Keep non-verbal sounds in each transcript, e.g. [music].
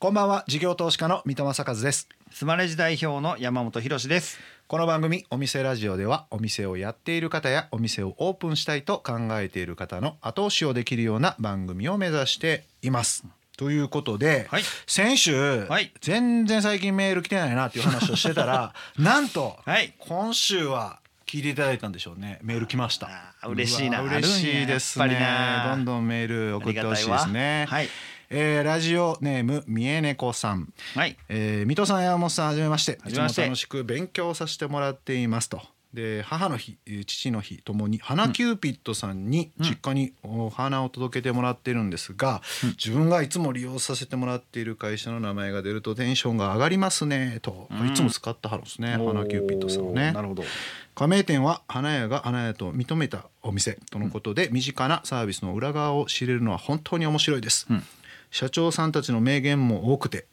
こんばんは。事業投資家の三戸正和です。スマレジ代表の山本博です。この番組お店ラジオではお店をやっている方やお店をオープンしたいと考えている方の後押しをできるような番組を目指しています。ということで、はい。先週、はい。全然最近メール来てないなっていう話をしてたら [laughs] なんと、はい。今週は聞いていただいたんでしょうね。メール来ました。あー嬉しいな。うわ嬉しいですね。あるんや。やっぱりなどんどんメール送ってほしいですね。はいえーラジオネーム三重猫さん。はい。えー、水戸さん山本さんはじめまして。はじめまして。いつも楽しく勉強させてもらっていますと。で母の日えー父の日ともに花キューピッドさんに実家にお花を届けてもらってるんですが、自分がいつも利用させてもらっている会社の名前が出るとテンションが上がりますねと、いつも使ってはるんですね花キューピッドさんをね。なるほど。加盟店は花屋が花屋と認めたお店とのことで、身近なサービスの裏側を知れるのは本当に面白いです、社長さんたちの名言も多くて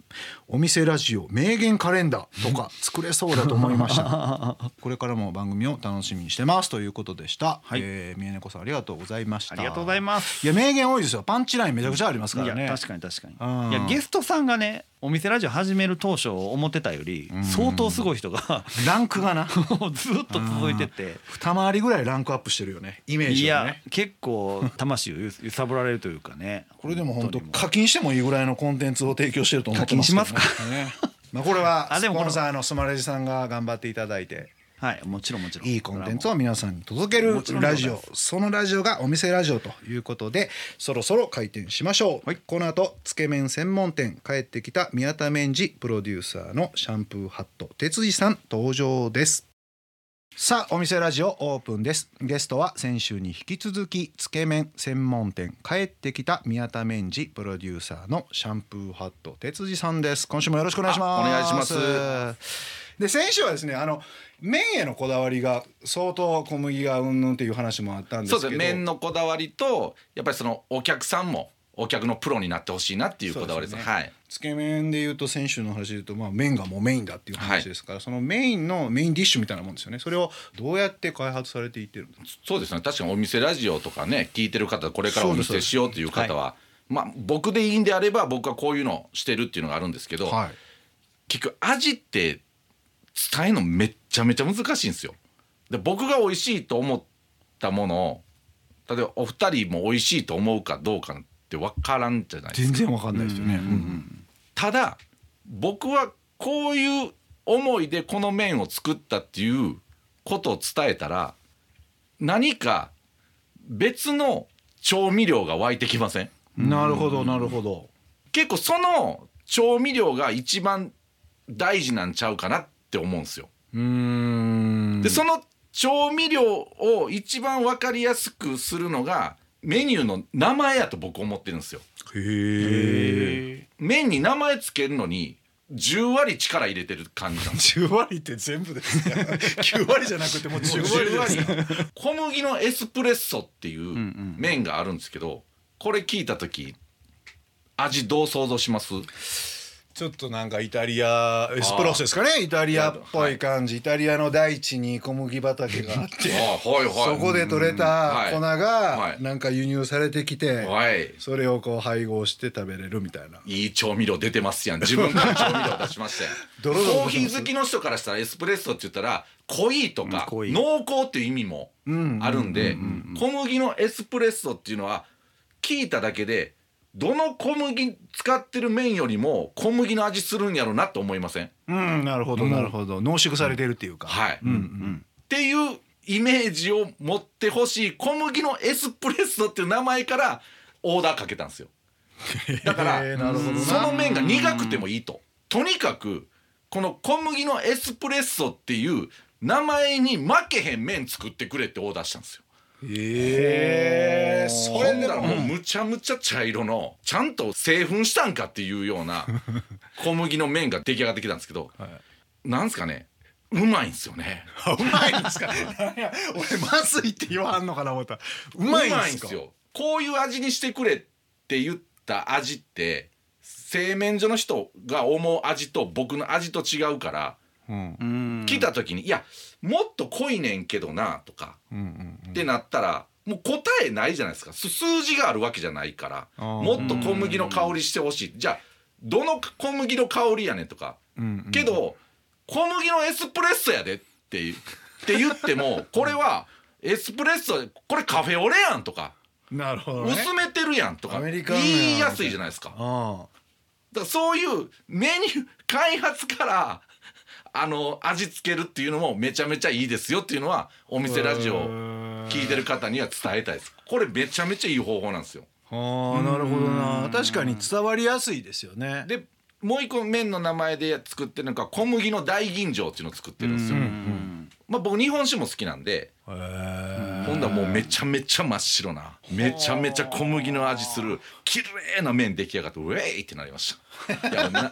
お店ラジオ名言カレンダーとか作れそうだと思いました。[laughs] これからも番組を楽しみにしてます。ということでした、はい。えー、宮根子さんありがとうございました。ありがとうございます。いや名言多いですよ。パンチラインめちゃくちゃありますかいらね。や確かに確かに。うん。いやゲストさんがねお店ラジオ始める当初思ってたより相当すごい人がランクがな。[laughs] ずっと続いてて。二回りぐらいランクアップしてるよね。イメーいやジがね結構魂をゆ揺さぶられるというかね。これでも本当課金してもいいぐらいのコンテンツを提供してると思ってますけどね課金しね。まあこれはスポンサーのスマレジさんが頑張っていただいて。はいもちろんもちろん。いいコンテンツを皆さんに届けるラジオ。そのラジオがお店ラジオということでそろそろ開店しましょう、この後つけ麺専門店帰ってきた宮田麺治プロデューサーのシャンプーハット哲司さん登場ですさあお店ラジオオープンです。ゲストは先週に引き続きつけ麺専門店帰ってきた宮田麺治プロデューサーのシャンプーハット哲司さんです。今週もよろしくお願いします。あお願いします。で先週はですねあの麺へのこだわりが相当小麦がうんぬんっていう話もあったんですけど。そうです。ね麺のこだわりとやっぱりそのお客さんもお客のプロになってほしいなっていうこだわりです。ねはいつけ麺でいうと先週の話でいうと、まあ、麺がもうメインだっていう話ですから、そのメインのメインディッシュみたいなもんですよね。それをどうやって開発されていってるんですか？そうですね。確かにお店ラジオとかね聞いてる方これからお店しようという方はまあ僕でいいんであれば僕はこういうのしてるっていうのがあるんですけど、はい。結局味って伝えるのめっちゃめちゃ難しいんですよ。で僕が美味しいと思ったものを例えばお二人も美味しいと思うかどうかって分からんじゃないですか。全然わかんないですよね、ただ僕はこういう思いでこの麺を作ったっていうことを伝えたら何か別の調味料が湧いてきません？なるほどなるほど。結構その調味料が一番大事なんちゃうかなって思うんですよ。うーん。でその調味料を一番分かりやすくするのがメニューの名前やと僕思ってるんですよ。へえ麺に名前つけるのに10割力入れてる感じなんですよ。10割って全部ですね。9割じゃなくてもう10割です小麦のエスプレッソっていう麺があるんですけどこれ聞いた時味どう想像します？ちょっとなんかイタリアエスプロッソですかね？イタリアっぽい感じ、イタリアの大地に小麦畑があってそこで取れた粉はがい。なんか輸入されてきて、はい。それをこう配合して食べれるみたいな。いい調味料出てますやん。自分から調味料出しましたよ [laughs] ドロドロコーヒー好きの人からしたらエスプレッソって言ったら濃いとか濃厚っていう意味もあるんで小麦のエスプレッソっていうのは聞いただけでどの小麦使ってる麺よりも小麦の味するんやろなと思いません？うんなるほどなるほど。濃縮されてるっていうか、はい、っていうイメージを持ってほしい小麦のエスプレッソっていう名前からオーダーかけたんですよ。[laughs] だからへーなるほどな。その麺が苦くてもいいと。とにかくこの小麦のエスプレッソっていう名前に負けへん麺作ってくれってオーダーしたんですよへえそれらも。うむちゃむちゃ茶色のちゃんと製粉したんかっていうような [laughs] 小麦の麺が出来上がってきたんですけど、なんすかね。うまいんですよね。[laughs] うまいんですか？[laughs] 俺まずいって言わんのかな思った。うまいんですか？よ。こういう味にしてくれって言った味って製麺所の人が思う味と僕の味と違うから、来た時に「いやもっと濃いねんけどな」とか、ってなったらもう答えないじゃないですか。す数字があるわけじゃないからもっと小麦の香りしてほしい。じゃあどの小麦の香りやねんとか、けど小麦のエスプレッソやでってって言っても [laughs] これはエスプレッソこれカフェオレやんとか。なるほどね。薄めてるやんとか。アメリカンや言いやすいじゃないですか。だかあらそういうメニュー開発からあの味付けるっていうのもめちゃめちゃいいですよっていうのはお店ラジオ聞いてる方には伝えたいです。これめちゃめちゃいい方法なんですよ。ああなるほどな。確かに伝わりやすいですよね。でもう一個麺の名前で作ってるのが小麦の大吟醸っていうのを作ってるんですよ、まあ僕日本酒も好きなんでへえほんだらもうめちゃめちゃ真っ白なめちゃめちゃ小麦の味する綺麗な麺出来上がってウェイってなりました。いやな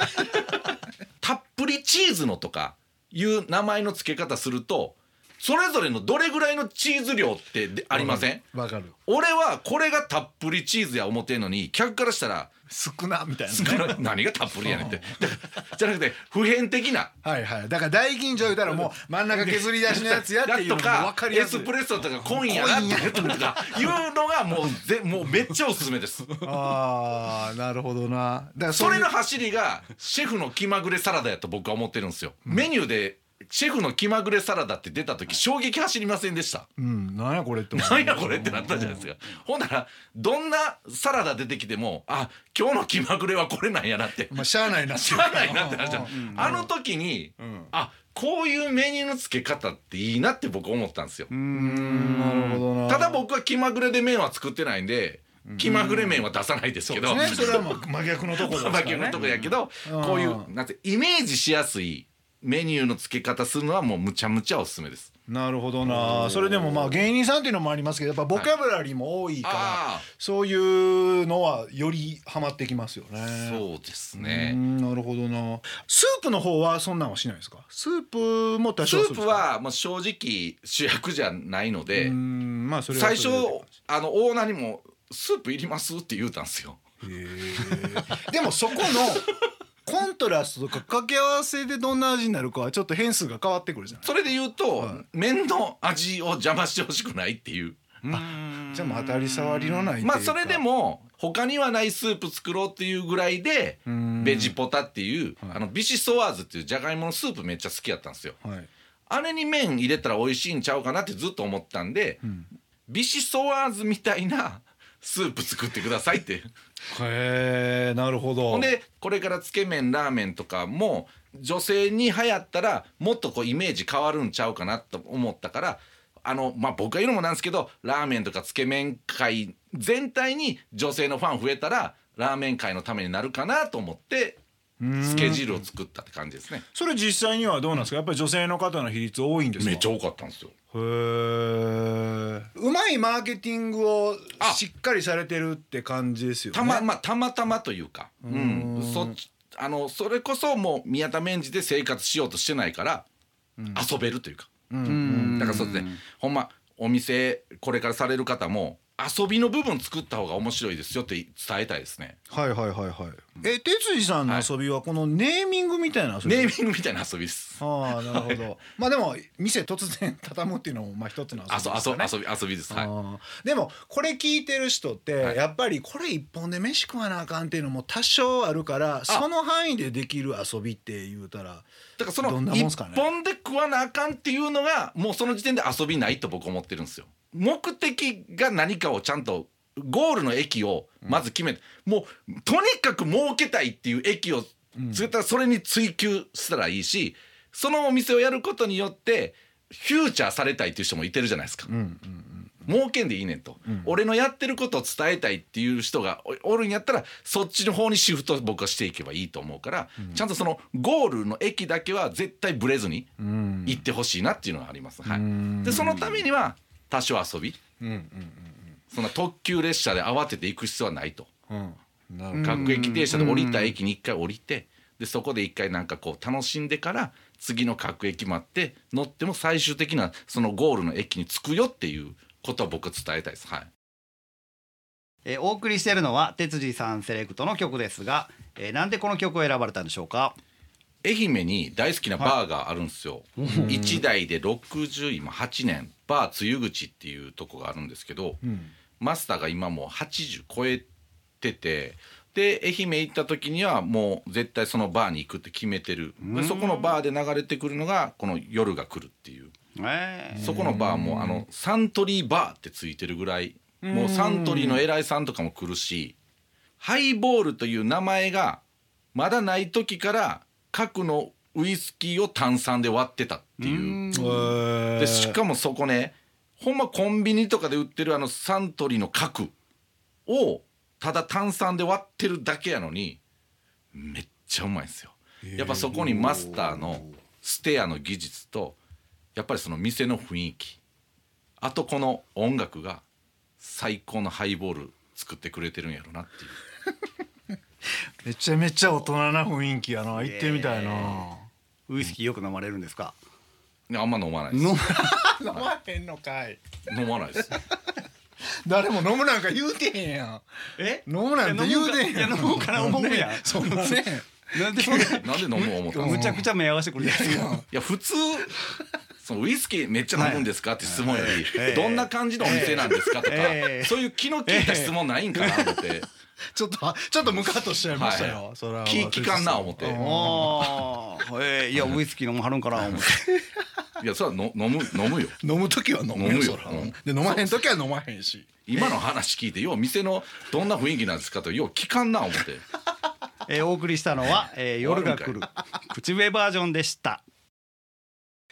たっぷりチーズのとかいう名前の付け方するとそれぞれのどれぐらいのチーズ量ってでありません？わかる。俺はこれがたっぷりチーズや思ってんのに客からしたら少なみたいな。少ない何がたっぷりやねんって。だからじゃなくて普遍的な。はいはい。だから大吟醸言うたらもう真ん中削り出しのやつやっていうのとが分かかりやすい。エスプレッソとかコインやなってとかいうのがもうぜもうめっちゃおすすめです。ああなるほどな。だからそれの走りがシェフの気まぐれサラダやと僕は思ってるんですよ、メニューでシェフの気まぐれサラダって出た時衝撃走りませんでした。うんなんやこれって思う。なんやこれってなったじゃないですか。ほんならどんなサラダ出てきてもあ今日の気まぐれはこれなんやなって。まあしゃあないなしゃあないなってなっちゃう。あの時に、あこういうメニューの付け方っていいなって僕思ったんですよ。うんなるほどな。ただ僕は気まぐれで麺は作ってないんで気まぐれ麺は出さないですけど、ね。それはまあ真逆のところですからね。バキューのとこやけど、こういうなんてイメージしやすいメニューの付け方するのはもうむちゃむちゃおすすめです。なるほどな。それでもまあ芸人さんっていうのもありますけどやっぱボキャブラリーも多いから、あそういうのはよりハマってきますよね。あ、そうですうね。んなるほどな。スープの方はそんなんはしないですか？スープも多スープはもう正直主役じゃないので、うんまあそれは最初あのオーナーにもスープいります？って言うたんですよ。でもそこのコントラストとか掛け合わせでどんな味になるかはちょっと変数が変わってくるじゃない。それで言うと、はい。麺の味を邪魔してほしくないっていう。じゃあもう当たり障りのないいうか。まあそれでも他にはないスープ作ろうっていうぐらいでん。ベジポタっていうはい。あのビシソワーズっていうじゃがいものスープめっちゃ好きやったんですよ。はい。あれに麺入れたら美味しいんちゃうかなってずっと思ったんで、ビシソワーズみたいなスープ作ってくださいって。へえなるほどほんでこれからつけ麺ラーメンとかも女性に流行ったらもっとこうイメージ変わるんちゃうかなと思ったからあのまあ僕が言うのもなんですけどラーメンとかつけ麺界全体に女性のファン増えたらラーメン界のためになるかなと思ってスケジュールを作ったって感じですね。それ実際にはどうなんですか？やっぱり女性の方の比率多いんですか？めっちゃ多かったんですよ。へえうまいマーケティングをあ。しっかりされてるって感じですよね。たままあたまたまというか、うん、そっちあのそれこそもう宮田メンジで生活しようとしてないから、遊べるというか、だからそうですね。ほんまお店これからされる方も遊びの部分作った方が面白いですよって伝えたいですね。はいはいはいはい。え哲司さんの遊びはこのネーミングみたいな遊び？ネーミングみたいな遊びです。ああなるほど。まあでも店突然畳むっていうのもまあ一つの遊びね。遊び遊びです。はい。あー。でもこれ聞いてる人ってはい。やっぱりこれ一本で飯食わなあかんっていうのも多少あるからその範囲でできる遊びって言うたらだからそのどんなもん一すかね？本で食わなあかんっていうのがもうその時点で遊びないと僕思ってるんですよ目的が何かをちゃんとゴールの駅をまず決めて、もうとにかく儲けたいっていう駅を絶対それに追求したらいいしそのお店をやることによってフューチャーされたいっていう人もいてるじゃないですか。儲けんでいいねんと、俺のやってることを伝えたいっていう人がおおるんやったらそっちの方にシフト僕はしていけばいいと思うから、ちゃんとそのゴールの駅だけは絶対ブレずに行ってほしいなっていうのがあります。はい、でそのためには多少遊び、そんな特急列車で慌てて行く必要はないと。うん。なるほど。各駅停車で降りた駅に一回降りてでそこで一回なんかこう楽しんでから次の各駅待って乗っても最終的なそのゴールの駅に着くよっていうことは僕は伝えたいです。はい。えーお送りしているのは哲司さんセレクトの曲ですが、えーなんでこの曲を選ばれたんでしょうか？愛媛に大好きなバーがあるんですよ、一台で60今8年バーつゆ口っていうとこがあるんですけど、マスターが今もう80超えててで愛媛行った時にはもう絶対そのバーに行くって決めてる。でそこのバーで流れてくるのがこの「夜が来る」っていう。えそこのバーもあのサントリーバーってついてるぐらいもうサントリーの偉いさんとかも来るしハイボールという名前がまだない時から核のウイスキーを炭酸で割ってたっていう。でしかもそこねほんまコンビニとかで売ってるあのサントリーの核をただ炭酸で割ってるだけやのにめっちゃうまいんですよ。やっぱそこにマスターのステアの技術とやっぱりその店の雰囲気。あとこの音楽が最高のハイボール作ってくれてるんやろなっていう [laughs] めちゃめちゃ大人な雰囲気やな。行ってみたいな、ウイスキーよく飲まれるんですか？いやあんま飲まないです。飲 [laughs] 飲まへんのかい。飲まないです。[laughs] 誰も飲むなんか言うてへんやん。え？飲むなんて言うてへんいや飲むから思うやん。そんなねなんでなんで飲む思ったむか？ちゃくちゃ目合わせてくるやついや普通そのウイスキーめっちゃ飲むんですかって質問より、ええどんな感じのお店なんですかとか、ええそういう気の利いた質問ないんかな思って、[laughs] ちょっとちょっとムカッとしちゃいましたよ、はいそれは。気聞かんな思って。うんああ [laughs] えーいやウイスキー飲むはるんかな思って。[laughs] いやそれはの飲む飲むよ。飲む時は飲むよ飲むよ。そら。うん。で飲まへん時は飲まへんし。今の話聞いてよう店のどんな雰囲気なんですかとよう聞かんな思って。えーお送りしたのは、えー夜が来る。口笛バージョンでした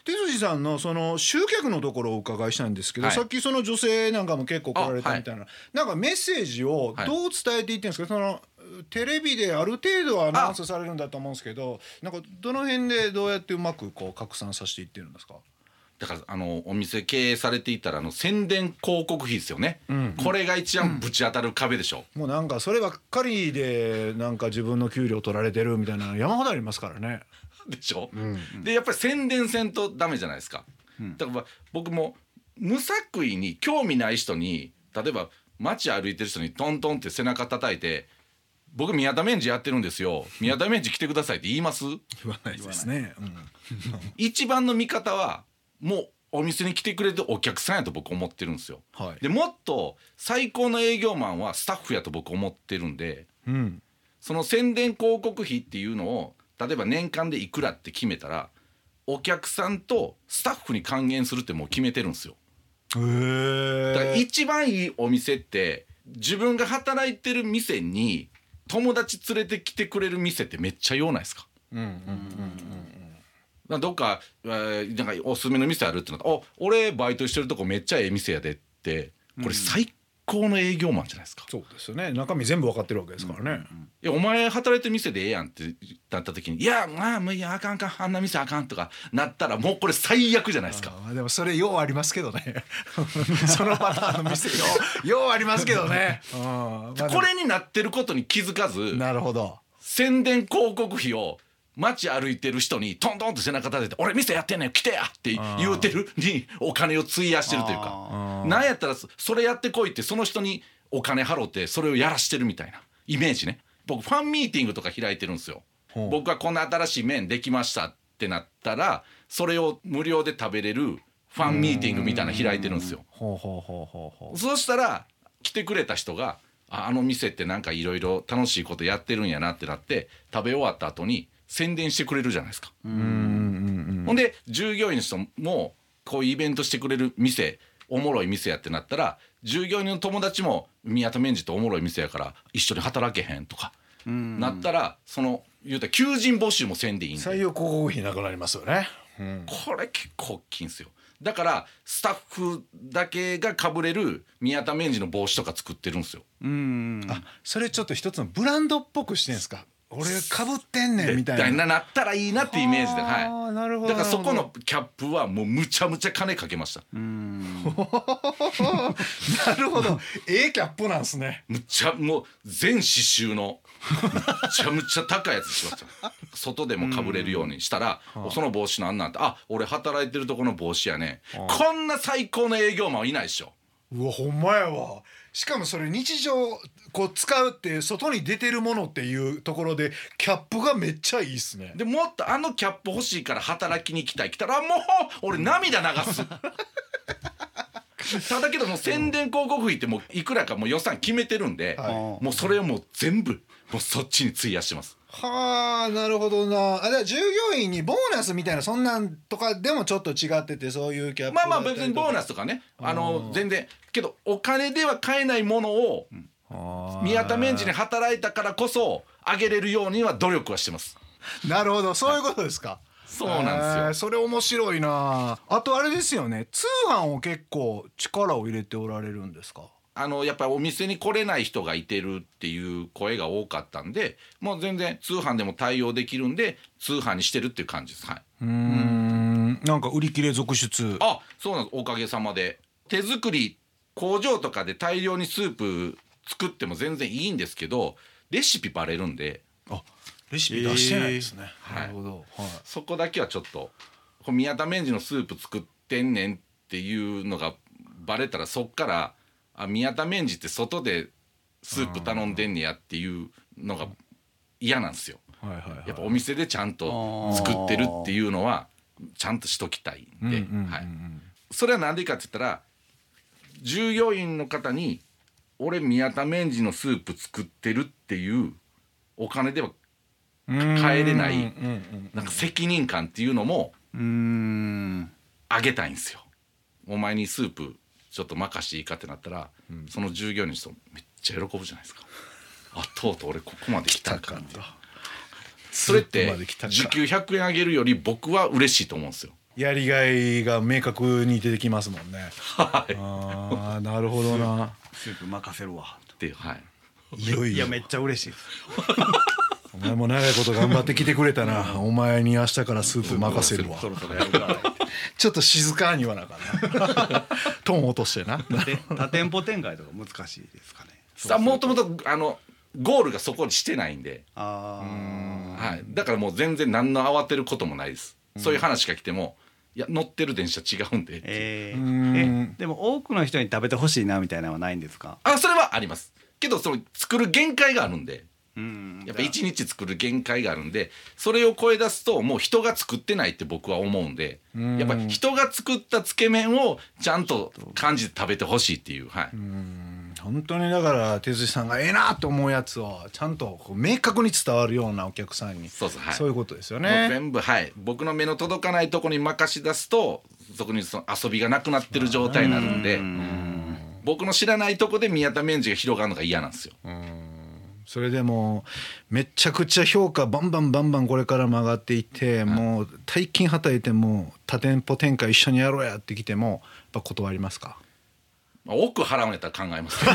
手筋さんのその集客のところをお伺いしたいんですけど、はい。さっきその女性なんかも結構来られたみたいな、なんかメッセージをどう伝えていってるんですか、そのテレビである程度はアナウンスされるんだと思うんですけどなんかどの辺でどうやってうまくこう拡散させていってるんですか？だからあのお店経営されていたらあの宣伝広告費ですよね、これが一番ぶち当たる壁でしょ、もうなんかそればっかりでなんか自分の給料取られてるみたいなの山ほどありますからね。でしょ、でやっぱり宣伝せんとダメじゃないですか、だから僕も無作為に興味ない人に例えば街歩いてる人にトントンって背中叩いて「僕宮田メンジやってるんですよ。宮田メンジ来てください」って言います？言わないですね。うん。[laughs] 一番の見方はもうお店に来てくれてるお客さんやと僕思ってるんですよ。はいでもっと最高の営業マンはスタッフやと僕思ってるんでうんその宣伝広告費っていうのを例えば年間でいくらって決めたらお客さんとスタッフに還元するってもう決めてるんですよ。へだからえ。一番いいお店って自分が働いてる店に友達連れてきてくれる店ってめっちゃ用ないですか？うんうんうんうん。どっか,、えーなんかおすすめの店あるってなったら「あ俺バイトしてるとこめっちゃええ店やで」ってこれ最高の営業マンじゃないですか。そうですよね。中身全部わかってるわけですからね。いやお前働いてる店でええやんってなった時に「いやまあもういやあかんあかんあんな店あかん」とかなったらもうこれ最悪じゃないですか。でもそれようありますけどね。[laughs] そのパターンの店ようようありますけどね。[laughs] うんまあこれになってることに気づかずなるほど。宣伝広告費を街歩いてる人にトントンと背中立てて「俺店やってんねん来てや!」って言うてるにお金を費やしてるというか。なんやったらそそれやってこいってその人にお金払ってそれをやらしてるみたいなイメージね。僕ファンミーティングとか開いてるんですよ。僕はこんな新しい麺できましたってなったらそれを無料で食べれるファンミーティングみたいなの開いてるんですよ。そうしたら来てくれた人がああの店ってなんかいろいろ楽しいことやってるんやなってなって食べ終わった後に宣伝してくれるじゃないですか。ほんで従業員の人もこういうイベントしてくれる店おもろい店やってなったら従業員の友達も宮田メンジとおもろい店やから一緒に働けへんとかなったらその言うたら求人募集もせんでいいんで採用広告費なくなりますよね。うん。これ結構大きいんですよだからスタッフだけがかぶれる宮田メンジの帽子とか作ってるんですようんあ、それちょっと一つのブランドっぽくしてんすか？俺かぶってんねんみたいな。ななったらいいなってイメージであはーなるほどいだからそこのキャップはもうむちゃむちゃ金かけました。なるほど。ええキャップなんすね。むっちゃもう全刺繍のむちゃむちゃ高いやつしました。外でもかぶれるようにしたらその帽子なんなんてあ俺働いてるとこの帽子やね。こんな最高の営業マンはいないでしょ。うわほんまやわ。しかもそれ日常こう使うって外に出てるものっていうところでキャップがめっちゃいいっすね。でもっとあのキャップ欲しいから働きに来たい来たらもう俺涙流す。[laughs] ただけどもう宣伝広告費ってもういくらかもう予算決めてるんで、はい。もうそれをもう全部もうそっちに費やしてます。はあなるほどな。あでは従業員にボーナスみたいなそんなんとかでもちょっと違っててそういうキャップまあまあ別にボーナススとかね。あの全然。けどお金では買えないものを宮田メンジに働いたからこそ上げれるようには努力はしてます。なるほど。そういうことですか、[laughs] そうなんですよ。すよそれ面白いな。あとあれですよね。通販を結構力を入れておられるんですか？あのやっぱりお店に来れない人がいてるっていう声が多かったんでもう全然通販でも対応できるんで通販にしてるっていう感じです。はい。うん。なんか売り切れ続出。あそうなんです。おかげさまで。手作り工場とかで大量にスープ作っても全然いいんですけどレシピバレるんで。あレシピ出してないですね、えー。なるほど、はい。そこだけはちょっとこう宮田メンジのスープ作ってんねんっていうのがバレたらそっからあ宮田メンジって外でスープ頼んでんねやっていうのが嫌なんですよ。はいはいはい。やっぱお店でちゃんと作ってるっていうのはちゃんとしときたいんで、うんうんうんうん。はい、それは何でかって言ったら従業員の方に「俺宮田メンジのスープ作ってる」っていうお金では帰れないなんか責任感っていうのもうーん。あげたいんですよ。お前にスープちょっと任していいかってなったら、その従業員の人めっちゃ喜ぶじゃないですか。あとうとう俺ここまで来たかって。それって時給100円あげるより僕は嬉しいと思うんですよ。やりがいが明確に出てきますもんね。はい。ああなるほどなスープ任せるわって。いうはい。いよいよ。いやめっちゃ嬉しいです。お前も長いこと頑張ってきてくれたな。お前に明日からスープ任せるわ。そろそろやるからちょっと静かに言わなあかんな。トーン落としてな。で多店舗展開とか難しいですかね。さあもともとあのゴールがそこにしてないんで、あはい。だからもう全然何の慌てることもないです。そういう話が来てもいや乗ってる電車違うんで。えうーえでも多くの人に食べてほしいなみたいなのはないんですか？あそれはあります。けどその作る限界があるんで。うん。やっぱ一日作る限界があるんでそれを超え出すともう人が作ってないって僕は思うんでん。やっぱり人が作ったつけ麺をちゃんと感じて食べてほしいっていう。はい本当にだから哲司さんがええなと思うやつをちゃんとこう明確に伝わるようなお客さんに。そうそうはい。そういうことですよね。全部はい。僕の目の届かないとこに任し出すとそこにその遊びがなくなってる状態になるんで僕の知らないとこで宮田メンジが広がるのが嫌なんですよ。それでもめちゃくちゃ評価バンバンバンバンこれからも上がっていって、もう大金はたいても多店舗展開一緒にやろうやってきてもやっぱ断りますか？まあ奥払うんやったら考えます [laughs]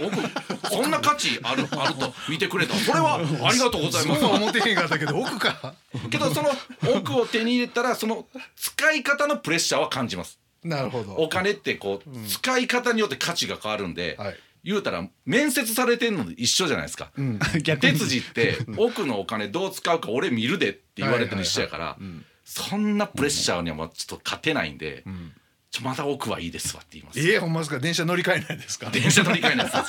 奥そんな価値あるあると見てくれた。それはありがとうございます。そうは思ってへんかったけど奥かけどその奥を手に入れたらその使い方のプレッシャーは感じます。なるほど。お金ってこう、使い方によって価値が変わるんで、はい。言うたら面接されてんのと一緒じゃないですか、ん。[laughs] 逆に。哲司って奥のお金どう使うか俺見るでって言われてるの一緒やから、そんなプレッシャーにはもうちょっと勝てないんで、ちょまだ奥はいいですわって言います。ええほんまですか？電車乗り換えないですか？電車乗り換えないです。よ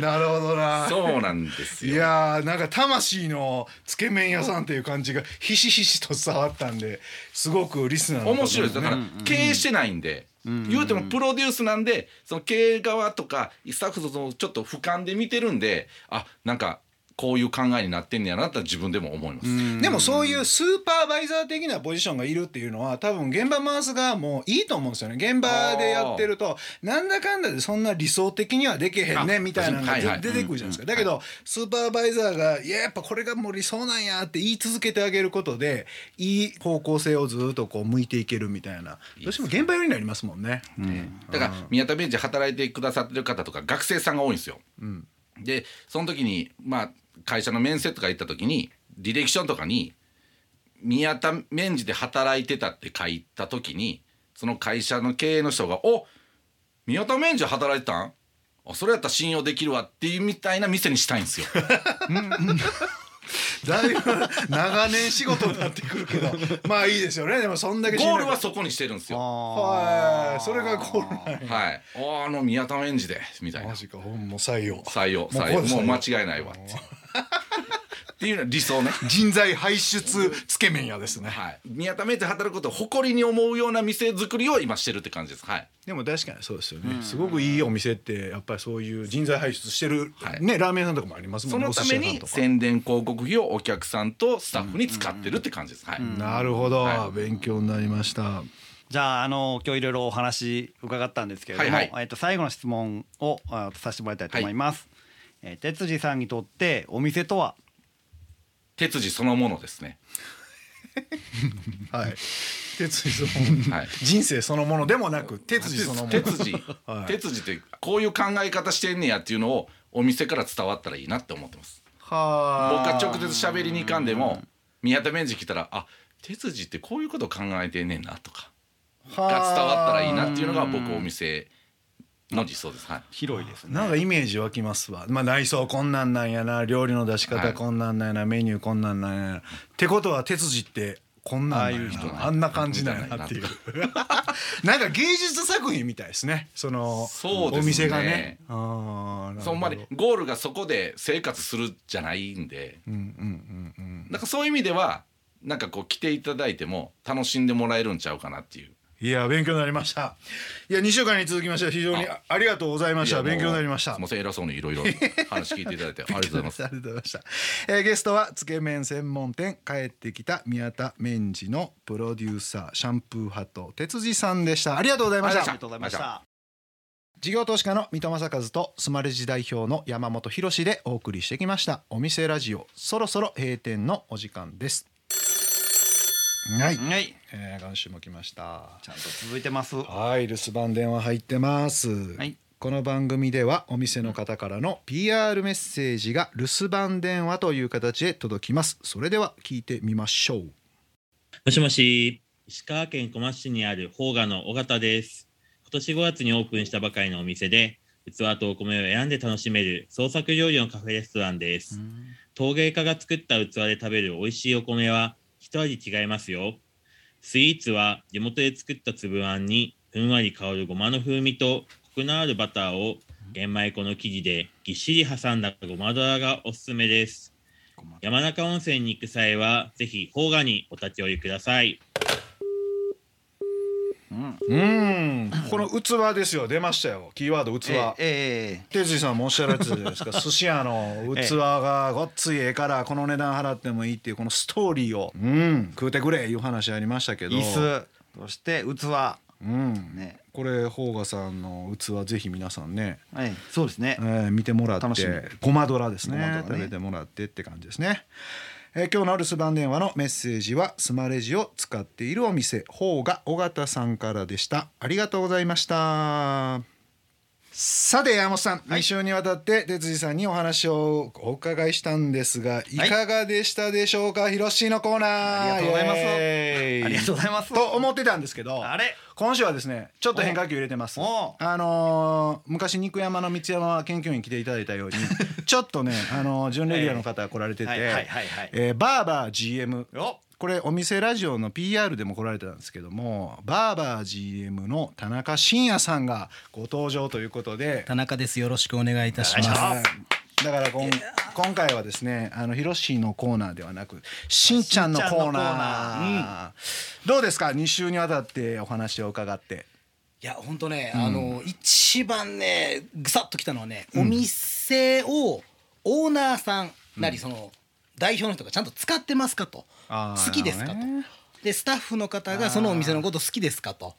なるほどな。そうなんですよ。いやーなんか魂のつけ麺屋さんっていう感じがひしひしと伝わったんですごくリスナーの方も面白いですだから経営してないんで、言うてもプロデュースなんでその経営側とかスタッフとちょっと俯瞰で見てるんであなんかこういう考えになってんねやなって自分でも思います。でもそういうスーパーバイザー的なポジションがいるっていうのは多分現場回す側もいいと思うんですよね。現場でやってるとなんだかんだでそんな理想的にはできへんねあみたいなのがはいはい出てくるじゃないですか。だけどスーパーバイザーがいややっぱこれがもう理想なんやって言い続けてあげることでいい方向性をずっとこう向いていけるみたいな。どうしても現場寄りになりますもんね。だから宮田ベンチで働いてくださってる方とか学生さんが多いんですよ。でその時にまあ会社の面接とか行った時に履歴書とかに「宮田メンジで働いてた」って書いた時にその会社の経営の人が「お宮田免治で働いてたん？あそれやったら信用できるわ」っていうみたいな店にしたいんですよ。[laughs] だいぶ長年仕事になってくるけど [laughs] まあいいですよね。でもそんだけ信ゴー頼ルはそこにしてるんですよ。はい。それがゴールはい、ああの宮田メンジでみたいな。マジか。ほんも採用。採用採用。もう間違いないわってっていうのは理想ね。[laughs] 人材輩出つけ麺屋ですね。はい。宮田メンで働くことを誇りに思うような店作りを今してるって感じです。はい。でも確かにそうですよね、すごくいいお店ってやっぱりそういう人材輩出してる、はい。ねラーメン屋さんとかもありますもんね。そのために宣伝広告費をお客さんとスタッフに使ってるって感じです。はい。なるほど、は勉強になりました。じゃああの今日いろいろお話伺ったんですけれども、はいはい。えっと最後の質問をあさせてもらいたいと思います。えー哲司さんにとってお店とは鉄次そのものですね。はい。鉄次そのもの、はい。人生そのものでもなく鉄次そのもの。鉄次はい。鉄次ってこういう考え方してんねやっていうのをお店から伝わったらいいなって思ってます。は僕が直接喋りに行かんでも宮田メンジ来たらあ鉄次ってこういうこと考えてんねんなとか。が伝わったらいいなっていうのが僕お店の理想です。はい。広いですね。なんかイメージ湧きますわ、まあ、内装こんなんなんやな料理の出しはい。方こんなんなんやな、メニューこんなんなんやな。ってことは鉄次ってこんなんああいう人あんな感じなんやなっていう。なんか芸術作品みたいですね。そのそうですね。お店がね。あそんまにゴールがそこで生活するじゃないんで。うんうんうんうん。なんかそういう意味ではなんかこう来ていただいても楽しんでもらえるんちゃうかなっていういや勉強になりました。いや2週間に続きまして非常にあありがとうございました。勉強になりました。すいません偉そうにいろいろ [laughs] 話聞いていただいてありがとうございます。ありがとうございました、えーゲストはつけ麺専門店帰ってきた宮田麺児のプロデューサーシャンプーハット哲司さんでした。ありがとうございました。ありがとうございました。事業投資家の三戸正和とスマレジ代表の山本博でお送りしてきました。お店ラジオそろそろ閉店のお時間ですはい、はい、えー今週も来ました。ちゃんと続いてます。はい。留守番電話入ってます、はい。この番組ではお店の方からの PR メッセージが留守番電話という形で届きます。それでは聞いてみましょう。もしもし、石川県小松市にある邦画の尾形です。今年5月にオープンしたばかりのお店で、器とお米を選んで楽しめる創作料理のカフェレストランです。陶芸家が作った器で食べる美味しいお米は一味違いますよ。スイーツは地元で作った粒あんにふんわり香るごまの風味とコクのあるバターを玄米粉の生地でぎっしり挟んだごまドラがおすすめです。山中温泉に行く際はぜひ邦画にお立ち寄りください。うん。この器ですよ。出ましたよ。キーワード器、ええ哲司さんもおっしゃられてたじゃないですか。寿司屋の [laughs] 器がごっついええからこの値段払ってもいいっていうこのストーリーを、うん、食うてくれいう話ありましたけど。椅子、そして器、うん。ね、これ邦画さんの器ぜひ皆さんね、はい、そうですね。え。ー見てもらって。楽しみ。ごまドラですね。ね。食べてもらってって感じですね、えー今日の留守番電話のメッセージはスマレジを使っているお店邦画尾形さんからでした。ありがとうございました。さて山本さん、2週にわたって哲司さんにお話をお伺いしたんですがい。かがでしたでしょうか、ひろしのコーナー。ありがとうございます。ありがとうございます。と思ってたんですけどあれ、今週はですねちょっと変化球入れてます。おあのー昔肉山の三山研究員来ていただいたように [laughs] ちょっとねあのー準レギュラーの方が来られてて、はいはいはいはいえーバーバー GM よ、これお店ラジオの PR でも来られてたんですけどもバーバー GM の田中伸也さんがご登場ということで。田中です。よろしくお願いいたします。はいだからこん今回はですねあのヒロシのコーナーではなくしんちゃんのコーナー。しんどうですか？2週にわたってお話を伺って。いや本当ね、あの一番ねぐさっときたのはね、お店をオーナーさんなりその代表の人がちゃんと使ってますかと、あー好きですかと。でスタッフの方がそのお店のこと好きですかと、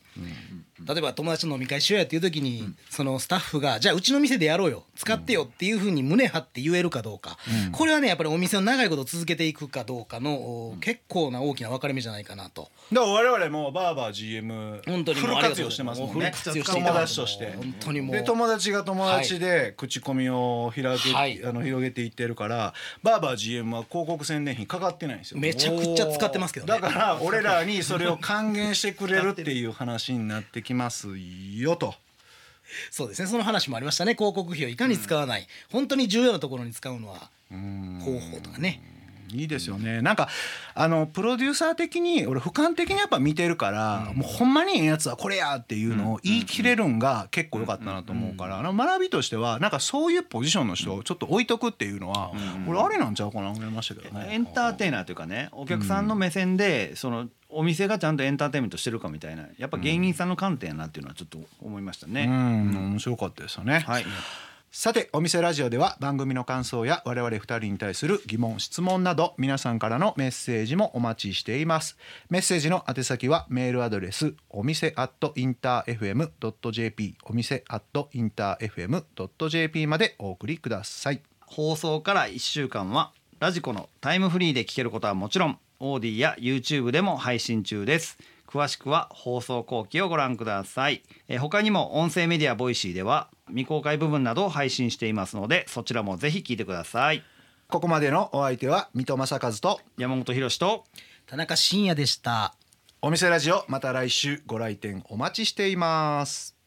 例えば友達と飲み会しようやっていう時に、そのスタッフがじゃあうちの店でやろうよ。使ってよっていうふうに胸張って言えるかどうか、これはねやっぱりお店を長いこと続けていくかどうかの、お結構な大きな分かれ目じゃないかなと。だから我々もバーバー GM 本当にフル活用してますもんね。もうフル活用していた友達として。本当にもう。で友達が友達で口コミを広げ、はい。あの広げていってるからバーバー GM は広告宣伝費かかってないんですよ。めちゃくちゃ使ってますけどね。だから俺らにそれを還元してくれるっていう話になってきますよと。そうですね。その話もありましたね。広告費をいかに使わない、本当に重要なところに使うのは広報とかねいいですよね。なんかあのプロデューサー的に俺俯瞰的にやっぱ見てるから、もうほんまにええやつはこれやっていうのを言い切れるんが結構良かったなと思うから、あの学びとしてはなんかそういうポジションの人をちょっと置いとくっていうのは、俺あれなんちゃうかな思いましたけどね。エンターテイナーというかねお客さんの目線でそのお店がちゃんとエンターテインメントしてるかみたいなやっぱ芸人さんの観点やなっていうのはちょっと思いましたうね。ん、面白かったですよね。はいさてお店ラジオでは番組の感想や我々2人に対する疑問質問など皆さんからのメッセージもお待ちしています。メッセージの宛先はメールアドレスお店アットインター FM.jp お店アットインター FM.jp までお送りください。放送から1週間は radiko のタイムフリーで聞けることはもちろん AuDee や YouTube でも配信中です。詳しくは放送後記をご覧ください。えー他にも音声メディア Voicy では未公開部分などを配信していますのでそちらもぜひ聞いてください。ここまでのお相手は水戸正和と山本博史と田中伸也でした。お店ラジオまた来週ご来店お待ちしています